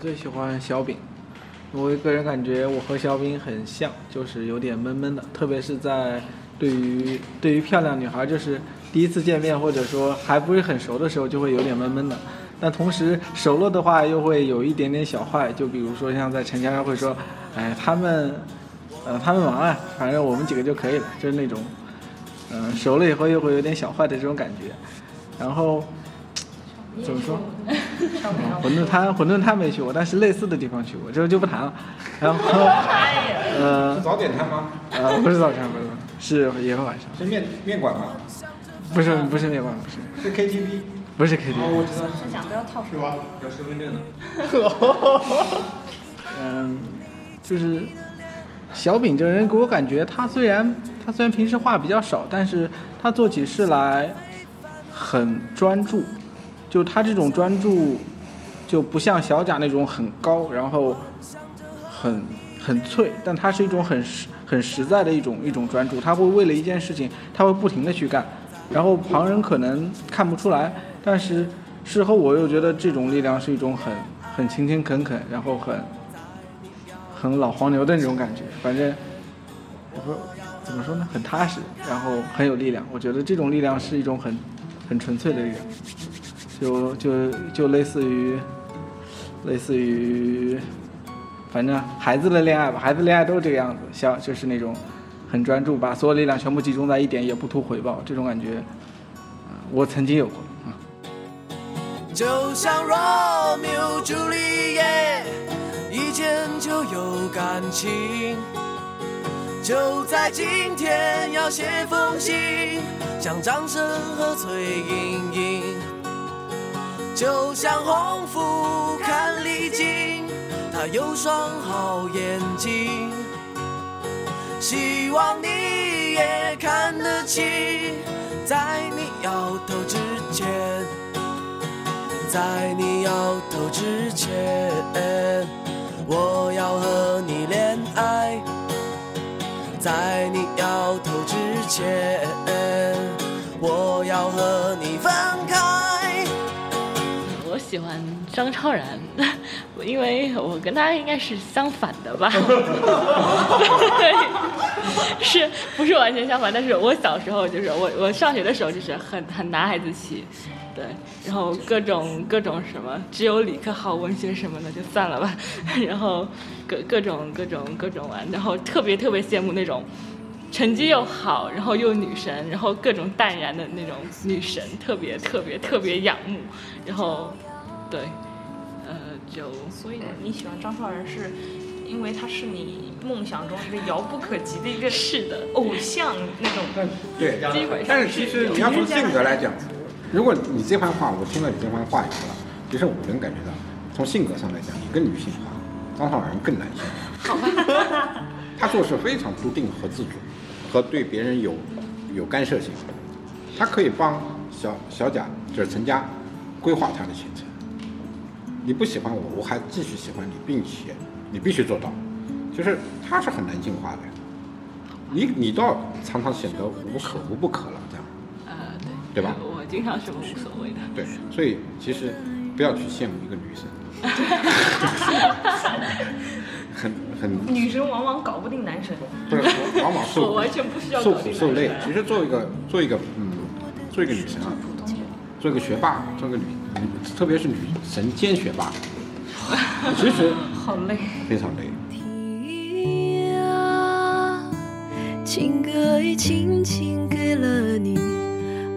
最喜欢小饼，我个人感觉我和小饼很像，就是有点闷闷的，特别是在对于对于漂亮女孩，就是第一次见面或者说还不是很熟的时候，就会有点闷闷的。但同时熟了的话，又会有一点点小坏，就比如说像在陈家上会说，哎，他们，呃，他们忙啊，反正我们几个就可以了，就是那种，嗯、熟了以后又会有点小坏的这种感觉。然后怎么说？嗯馄饨摊，馄饨摊没去过，但是类似的地方去过，这个就不谈了。然后，呃 是早点摊吗？呃，不是早餐，不是，是也是晚上，是面面馆吗？不是不是面馆，不是是 KTV。不是哦，我 KTV，我知道。是想不要套是吧？要身份证的。嗯，就是小饼这个人给我感觉，他虽然他虽然平时话比较少，但是他做起事来很专注，就他这种专注就不像小贾那种很高，然后很很脆，但他是一种很实很实在的一种一种专注，他会为了一件事情，他会不停的去干，然后旁人可能看不出来，但是事后我又觉得这种力量是一种很很勤勤恳恳，然后很很老黄牛的那种感觉，反正我说怎么说呢，很踏实，然后很有力量。我觉得这种力量是一种很很纯粹的力量，就就就类似于类似于，反正孩子的恋爱吧，孩子恋爱都是这个样子，像就是那种很专注，把所有力量全部集中在一点，也不图回报，这种感觉，我曾经有过。就像罗密欧朱丽叶，一见就有感情。就在今天要写封信，向张生和崔莹莹。就像红拂看丽景，她有双好眼睛。希望你也看得清，在你摇头之前。在你摇头之前，我要和你恋爱。在你摇头之前，我要和你。喜欢张超然，因为我跟他应该是相反的吧？对，是不是完全相反？但是我小时候就是我我上学的时候就是很很男孩子气，对，然后各种各种什么，只有理科好，文学什么的就算了吧，然后各各种各种各种玩，然后特别特别羡慕那种。成绩又好，然后又女神，然后各种淡然的那种女神，特别特别特别仰慕，然后，对，呃，就所以你喜欢张韶涵是因为他是你梦想中一个遥不可及的一个是的，偶像那种。对，基本上但是其实你要从性格来讲，如果你这番话，我听了你这番话以后啊，其实我能感觉到，从性格上来讲，你更女性化，张韶涵更男性化。他做事非常笃定和自主，和对别人有有干涉性。他可以帮小小贾，就是陈家，规划他的前程。你不喜欢我，我还继续喜欢你，并且你必须做到。就是他是很难进化的，你你倒常常显得无可无不可了，这样。呃，对，对吧？我经常是无所谓的。对，所以其实不要去羡慕一个女生，很很 女生往往搞不定男生，不是往往 我受完全不需要受苦受累。其实做一个做一个嗯，做一个女神啊，做一个学霸，做一个女，女特别是女神兼学霸，其实好累。非常累。情歌已轻轻给了你，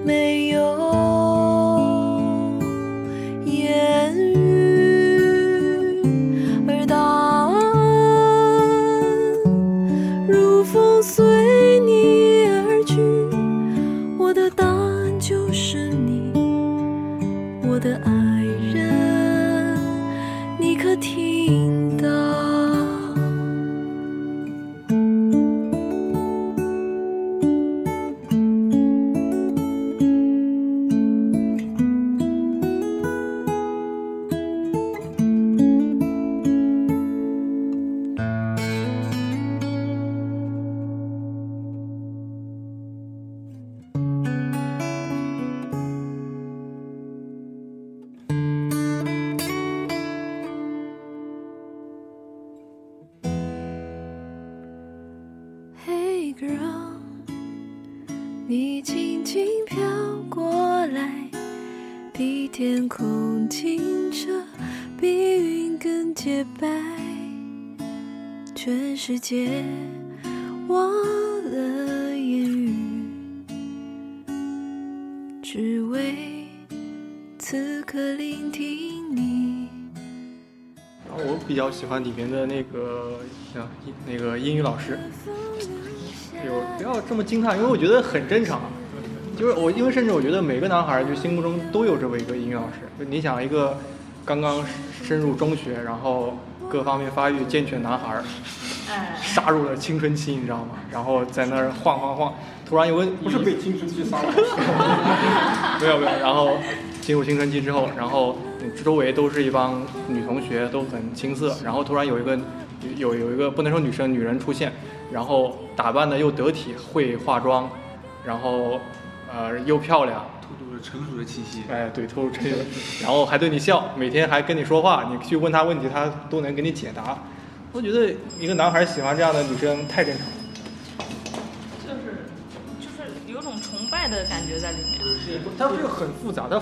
没有界忘了言语，只为此刻聆听你。然后我比较喜欢里面的那个像那个英语老师，有不要这么惊叹，因为我觉得很正常。就是我，因为甚至我觉得每个男孩就心目中都有这么一个英语老师。就你想一个刚刚深入中学，然后各方面发育健全男孩，杀入了青春期，你知道吗？然后在那儿晃晃晃，突然有个不是被青春期杀了，没有没有，然后进入青春期之后，然后嗯周围都是一帮女同学，都很青涩，然后突然有一个有有一个不能说女生女人出现，然后打扮的又得体，会化妆，然后呃又漂亮，透露着成熟的气息。哎对，透露成熟，然后还对你笑，每天还跟你说话，你去问他问题，他都能给你解答。我觉得一个男孩喜欢这样的女生太正常了。就是就是有种崇拜的感觉在里面。他不是很复杂，他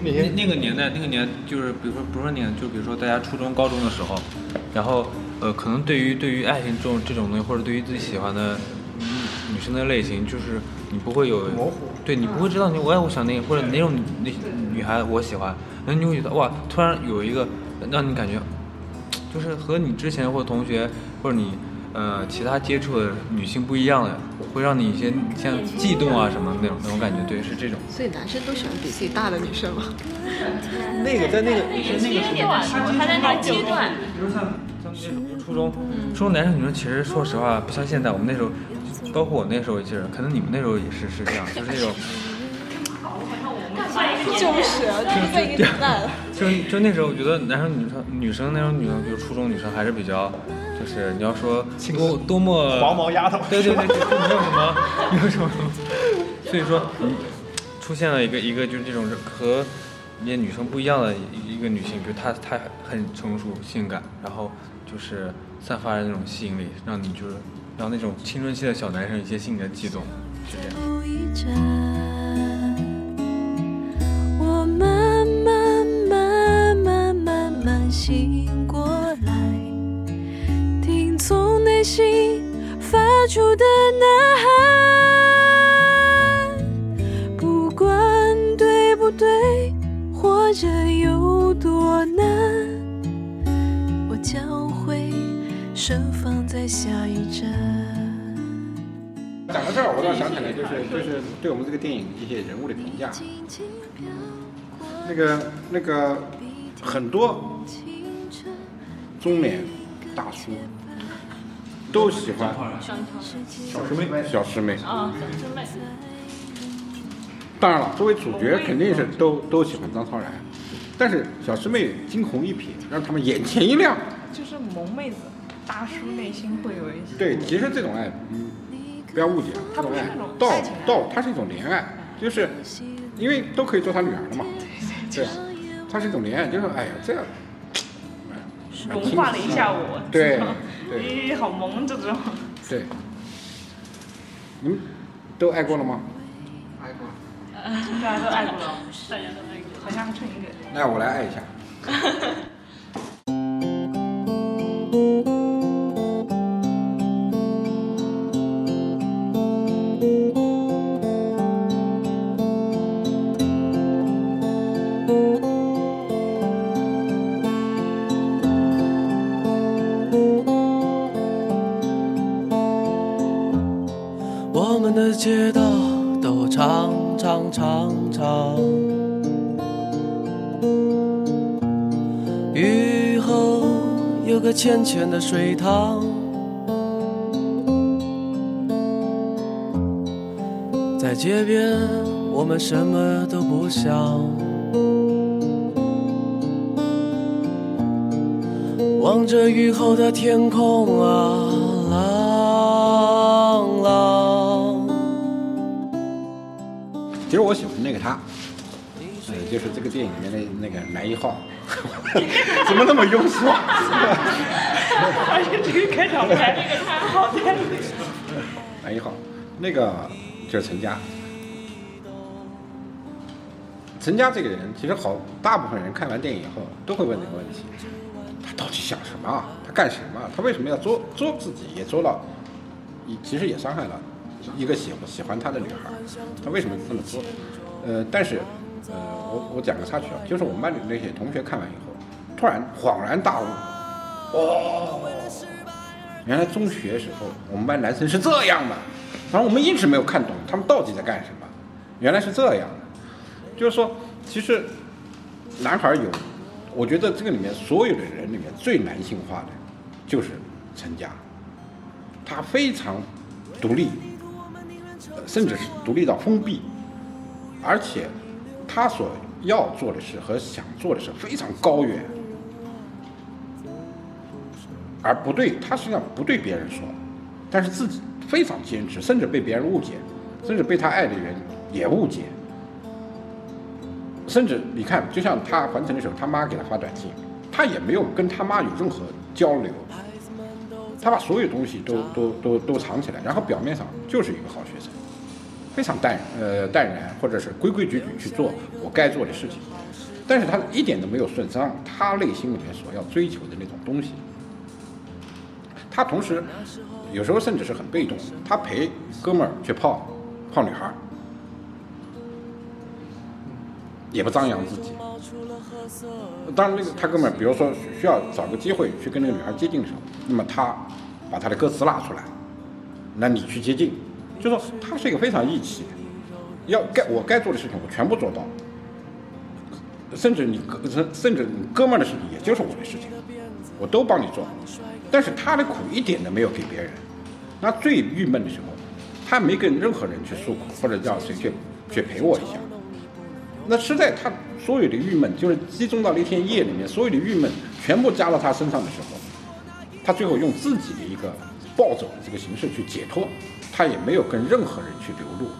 每那天那个年代，那个年就是比如说不是说年，就比如说大家初中、高中的时候，然后呃，可能对于对于爱情这种这种东西，或者对于自己喜欢的女女生的类型，就是你不会有模糊对你不会知道你我哎我想那个或者哪种女女孩我喜欢，然后你会觉得哇，突然有一个让你感觉，就是和你之前或同学或者你呃其他接触的女性不一样的，会让你一些像悸动啊什么那种那种感觉，对，是这种。所以男生都喜欢比自己大的女生吗？那个在那个年轻一点的时候，他在那个阶段，比如像像那初中，初中男生女生其实说实话不像现在，我们那时候，包括我那时候其实可能你们那时候也是是这样，就是那种，就是啊，就是在一个年代了。就就那时候我觉得男生女生女生那种女生，比如初中女生还是比较，就是你要说多多么黄毛丫头对对对，就就没有什么没有什么，所以说你出现了一个一个就是这种和一些女生不一样的一一个女性，比如她她很成熟性感，然后就是散发着那种吸引力，让你就是让那种青春期的小男生一些心里的悸动，是这样。下一站。讲到这儿，我倒想起来，就是就是对我们这个电影一些人物的评价，那个那个很多中年大叔都喜欢小师妹，小师妹。啊，当然了，作为主角肯定是都都喜欢张超然，但是小师妹惊鸿一瞥，让他们眼前一亮。就是萌妹子，大叔内心会有一些。对，其实这种爱，嗯，不要误解，这种爱它不是那种到爱情爱到它是一种怜爱，就是因为都可以做他女儿了嘛，对，它是一种怜爱，就是哎呀这样，融化了一下我。对对咦，好萌这种。对，你们都爱过了吗？爱过大家都爱过了，大家都爱过，好像还剩一个。那我来爱一下。的街道都长长长长，雨后有个浅浅的水塘，在街边我们什么都不想，望着雨后的天空啊，他，呃，就是这个电影里面的那个男一号，怎么那么庸俗啊？而且这个开场白，这个太好。男一号，那个就是陈佳。陈佳这个人，其实好大部分人看完电影以后都会问这个问题：他到底想什么啊？他干什么？他为什么要作作自己？也作了，也其实也伤害了一个喜喜欢他的女孩。他为什么这么做？呃，但是，呃，我我讲个插曲啊，就是我们班里那些同学看完以后，突然恍然大悟，哦，原来中学时候我们班男生是这样的，然后我们一直没有看懂他们到底在干什么，原来是这样的。就是说，其实男孩有，我觉得这个里面所有的人里面最男性化的，就是陈家，他非常独立，甚至是独立到封闭，而且他所要做的事和想做的事非常高远，而不对他实际上不对别人说，但是自己非常坚持，甚至被别人误解，甚至被他爱的人也误解。甚至你看，就像他还城的时候，他妈给他发短信，他也没有跟他妈有任何交流，他把所有东西都都都都藏起来，然后表面上就是一个好学生，非常淡呃淡然，或者是规规矩矩去做我该做的事情，但是他一点都没有损伤他内心里面所要追求的那种东西。他同时有时候甚至是很被动，他陪哥们儿去泡泡女孩儿。也不张扬自己。当然，那个他哥们儿，比如说需要找个机会去跟那个女孩接近的时候，那么他把他的歌词拉出来，那你去接近，就说他是一个非常义气，要该我该做的事情我全部做到，甚至你哥甚甚至你哥们的事情也就是我的事情，我都帮你做，但是他的苦一点都没有给别人。那最郁闷的时候，他没跟任何人去诉苦，或者叫谁去去陪我一下。那实在他所有的郁闷，就是集中到那天夜里面，所有的郁闷全部加到他身上的时候，他最后用自己的一个暴走的这个形式去解脱，他也没有跟任何人去流露。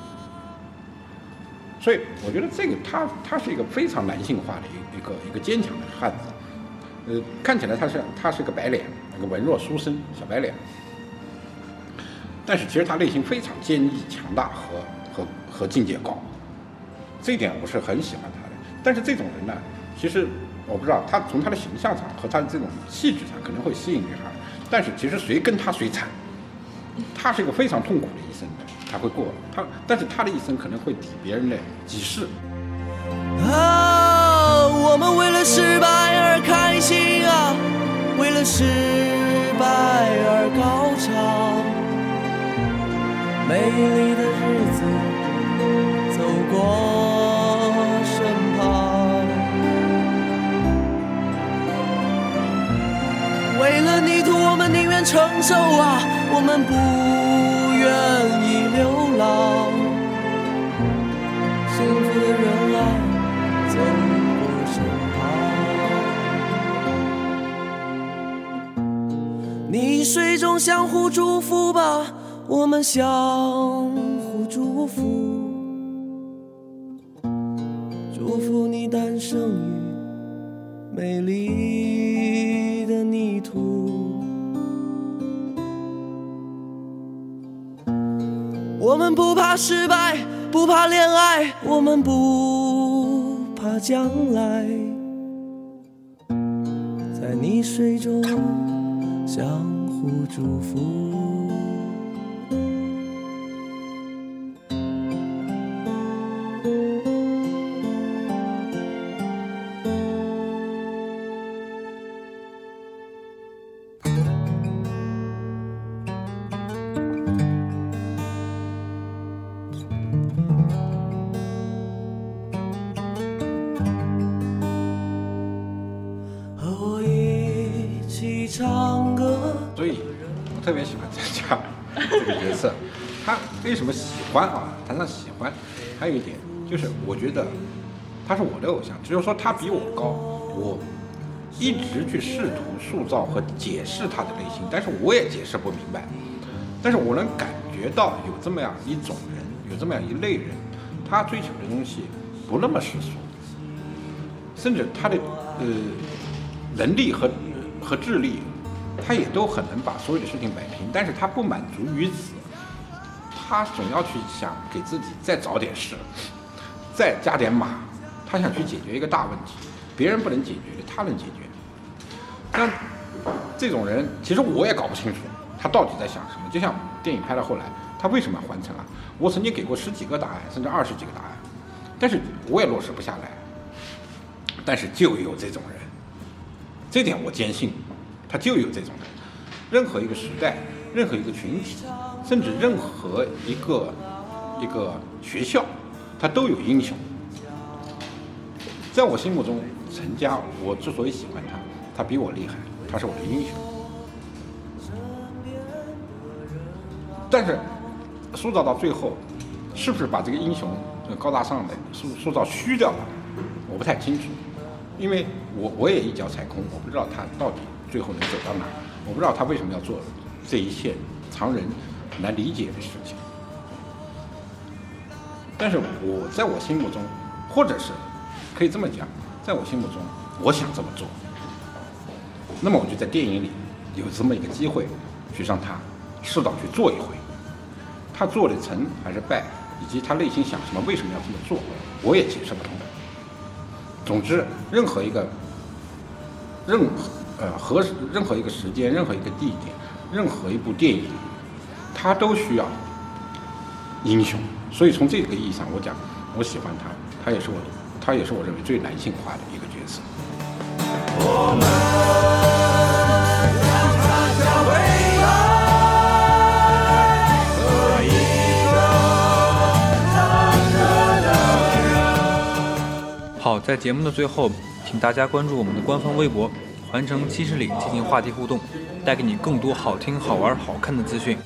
所以我觉得这个他他是一个非常男性化的一一个一个坚强的汉子，呃，看起来他是他是个白脸，那个文弱书生小白脸，但是其实他内心非常坚毅强大和和和境界高。这一点我是很喜欢他的，但是这种人呢，其实我不知道他从他的形象上和他的这种气质上可能会吸引女孩，但是其实谁跟他谁惨，他是一个非常痛苦的一生的，他会过他，但是他的一生可能会抵别人的几世。啊，我们为了失败而开心啊，为了失败而高潮，美丽的日子走过身旁，为了你，承受啊，我们不愿意流浪。幸福的人啊，走过身旁。你水中相互祝福吧，我们相互祝福。祝福你诞生于美丽们不怕失败，不怕恋爱，我们不怕将来，在泥水中相互祝福。特别喜欢参加 这个角色。他为什么喜欢啊？谈上喜欢，还有一点就是，我觉得他是我的偶像，只有说他比我高，我一直去试图塑造和解释他的内心，但是我也解释不明白。但是我能感觉到有这么样一种人，有这么样一类人，他追求的东西不那么世俗，甚至他的呃能力和和智力，他也都很能把所有的事情摆平，但是他不满足于此，他总要去想给自己再找点事，再加点码，他想去解决一个大问题，别人不能解决的，他能解决。那这种人，其实我也搞不清楚他到底在想什么。就像电影拍到后来，他为什么要还城啊？我曾经给过十几个答案，甚至二十几个答案，但是我也落实不下来。但是就有这种人，这点我坚信，他就有这种人。任何一个时代，任何一个群体，甚至任何一个一个学校，他都有英雄。在我心目中，陈家，我之所以喜欢他，他比我厉害，他是我的英雄。但是塑造到最后，是不是把这个英雄这个高大上的塑塑造虚掉了？我不太清楚，因为我我也一脚踩空，我不知道他到底最后能走到哪，我不知道他为什么要做这一切常人难理解的事情。但是我在我心目中，或者是可以这么讲，在我心目中，我想这么做。那么我就在电影里有这么一个机会，去让他试着去做一回。他做的成还是败，以及他内心想什么，为什么要这么做，我也解释不通。总之，任何一个任何呃和任何一个时间、任何一个地点、任何一部电影，它都需要英雄。所以从这个意义上，我讲我喜欢他，他也是我，他也是我认为最男性化的一个角色。我们好，在节目的最后，请大家关注我们的官方微博“完成七十里”进行话题互动，带给你更多好听、好玩、好看的资讯。